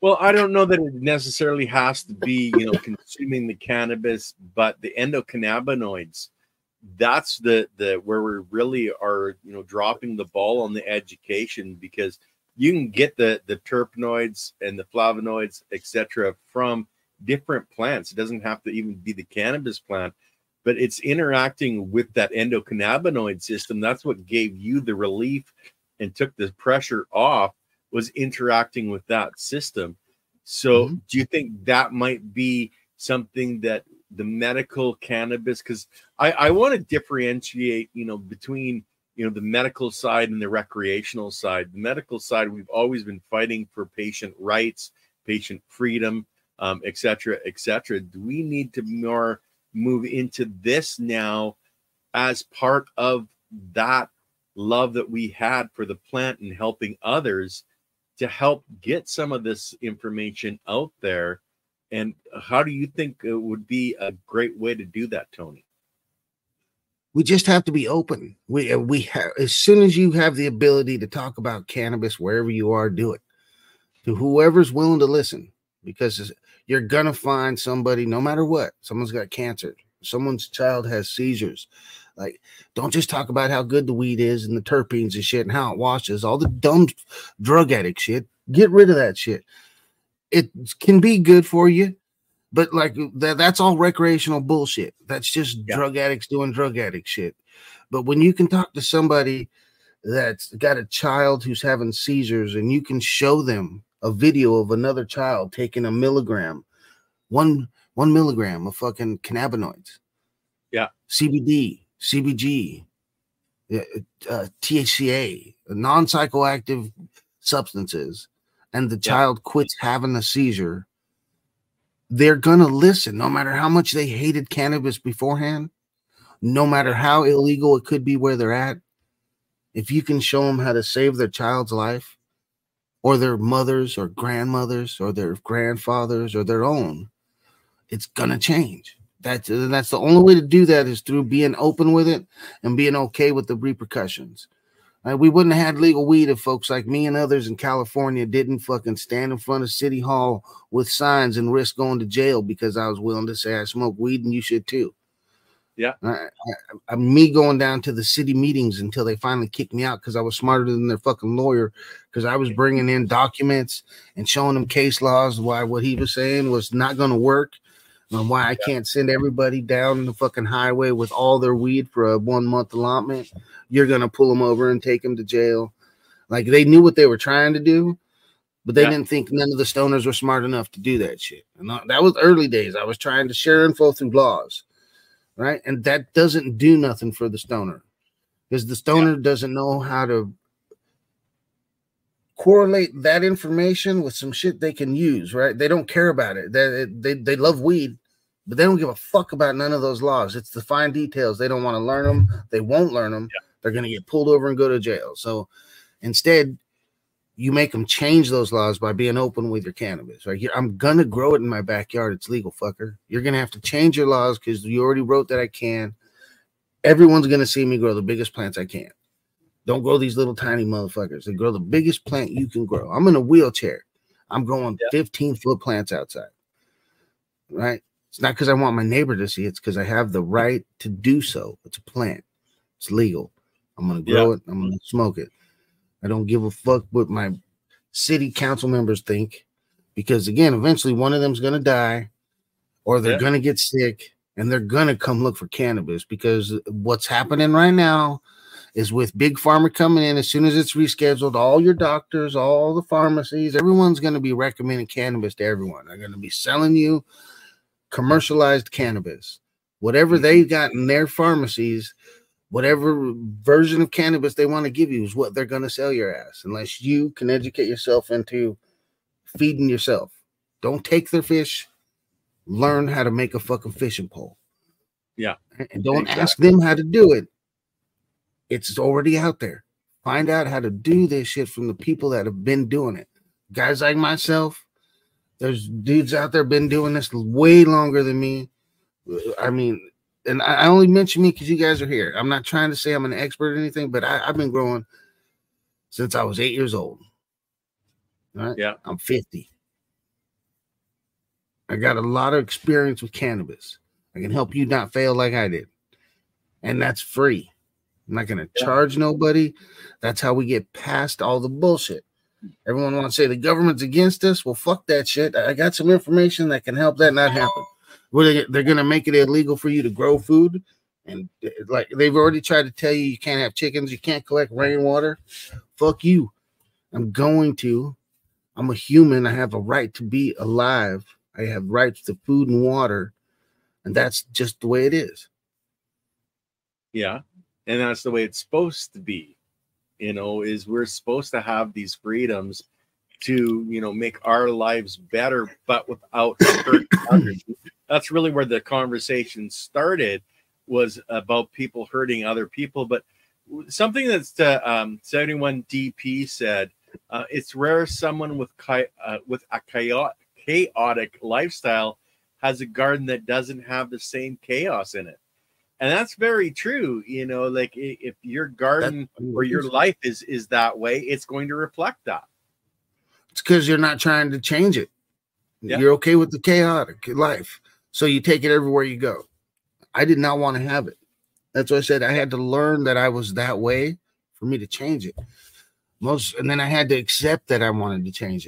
Well, I don't know that it necessarily has to be, you know, consuming the cannabis, but the endocannabinoids, that's the the where we really are, you know, dropping the ball on the education because you can get the the terpenoids and the flavonoids, etc., from different plants. It doesn't have to even be the cannabis plant, but it's interacting with that endocannabinoid system. That's what gave you the relief and took the pressure off was interacting with that system. So, mm-hmm. do you think that might be something that the medical cannabis? Because I, I want to differentiate, you know, between you know the medical side and the recreational side. The medical side, we've always been fighting for patient rights, patient freedom, um, et cetera, et cetera. Do we need to more move into this now as part of that love that we had for the plant and helping others to help get some of this information out there. And how do you think it would be a great way to do that, Tony? We just have to be open. We we have as soon as you have the ability to talk about cannabis wherever you are, do it to whoever's willing to listen, because you're gonna find somebody, no matter what. Someone's got cancer, someone's child has seizures, like, don't just talk about how good the weed is and the terpenes and shit and how it washes, all the dumb drug addict shit. Get rid of that shit. It can be good for you, but like that, that's all recreational bullshit. That's just yeah. drug addicts doing drug addict shit. But when you can talk to somebody that's got a child who's having seizures and you can show them a video of another child taking a milligram, one one milligram of fucking cannabinoids. Yeah. CBD, CBG, uh, THCA, non psychoactive substances, and the child quits having a seizure, they're going to listen no matter how much they hated cannabis beforehand, no matter how illegal it could be where they're at. If you can show them how to save their child's life, or their mothers, or grandmothers, or their grandfathers, or their own, it's going to change. That's that's the only way to do that is through being open with it and being okay with the repercussions. Uh, we wouldn't have had legal weed if folks like me and others in California didn't fucking stand in front of City Hall with signs and risk going to jail because I was willing to say I smoke weed and you should too. Yeah. I, I, me going down to the city meetings until they finally kicked me out because I was smarter than their fucking lawyer because I was bringing in documents and showing them case laws why what he was saying was not going to work on why I can't send everybody down the fucking highway with all their weed for a one month allotment. You're gonna pull them over and take them to jail. Like they knew what they were trying to do, but they yeah. didn't think none of the stoners were smart enough to do that shit. And that was early days. I was trying to share info through laws, right? And that doesn't do nothing for the stoner because the stoner yeah. doesn't know how to correlate that information with some shit they can use, right? They don't care about it. They they, they love weed, but they don't give a fuck about none of those laws. It's the fine details. They don't want to learn them. They won't learn them. Yeah. They're going to get pulled over and go to jail. So instead, you make them change those laws by being open with your cannabis. Right? I'm gonna grow it in my backyard. It's legal, fucker. You're gonna have to change your laws because you already wrote that I can. Everyone's gonna see me grow the biggest plants I can. Don't grow these little tiny motherfuckers. They grow the biggest plant you can grow. I'm in a wheelchair. I'm growing 15 foot plants outside. Right? It's not because I want my neighbor to see it. It's because I have the right to do so. It's a plant. It's legal. I'm gonna grow it. I'm gonna smoke it. I don't give a fuck what my city council members think, because again, eventually one of them's gonna die, or they're gonna get sick, and they're gonna come look for cannabis because what's happening right now is with big pharma coming in. As soon as it's rescheduled all your doctors all the pharmacies everyone's going to be recommending cannabis to everyone. They're going to be selling you commercialized cannabis. Whatever mm-hmm. they got in their pharmacies whatever version of cannabis they want to give you is what they're going to sell your ass unless you can educate yourself into feeding yourself. Don't take their fish. Learn how to make a fucking fishing pole. Yeah. And don't exactly. ask them how to do it it's already out there. Find out how to do this shit from the people that have been doing it. Guys like myself, there's dudes out there been doing this way longer than me. I mean, and I only mention me because you guys are here. I'm not trying to say I'm an expert or anything, but I, have been growing since I was eight years old. Right? Yeah. I'm 50. I got a lot of experience with cannabis. I can help you not fail like I did. And that's free. I'm not going to Yeah. charge nobody. That's how we get past all the bullshit. Everyone wants to say the government's against us. Well, fuck that shit. I got some information that can help that not happen. Well, they, they're going to make it illegal for you to grow food. And uh, like they've already tried to tell you, you can't have chickens, you can't collect rainwater. Fuck you. I'm going to. I'm a human. I have a right to be alive. I have rights to food and water. And that's just the way it is. Yeah. And that's the way it's supposed to be. You know, is we're supposed to have these freedoms to, you know, make our lives better, but without hurting others. That's really where the conversation started was about people hurting other people. But something that's uh, um, 71 DP said, uh, it's rare someone with chi- uh, with a chaotic, chaotic lifestyle has a garden that doesn't have the same chaos in it and that's very true you know like if your garden or your life is is that way it's going to reflect that It's because you're not trying to change it. Yeah. You're okay with the chaotic life. So you take it everywhere you go. I did not want to have it. That's what I said. I had to learn that I was that way for me to change it. Most and then I had to accept that I wanted to change it.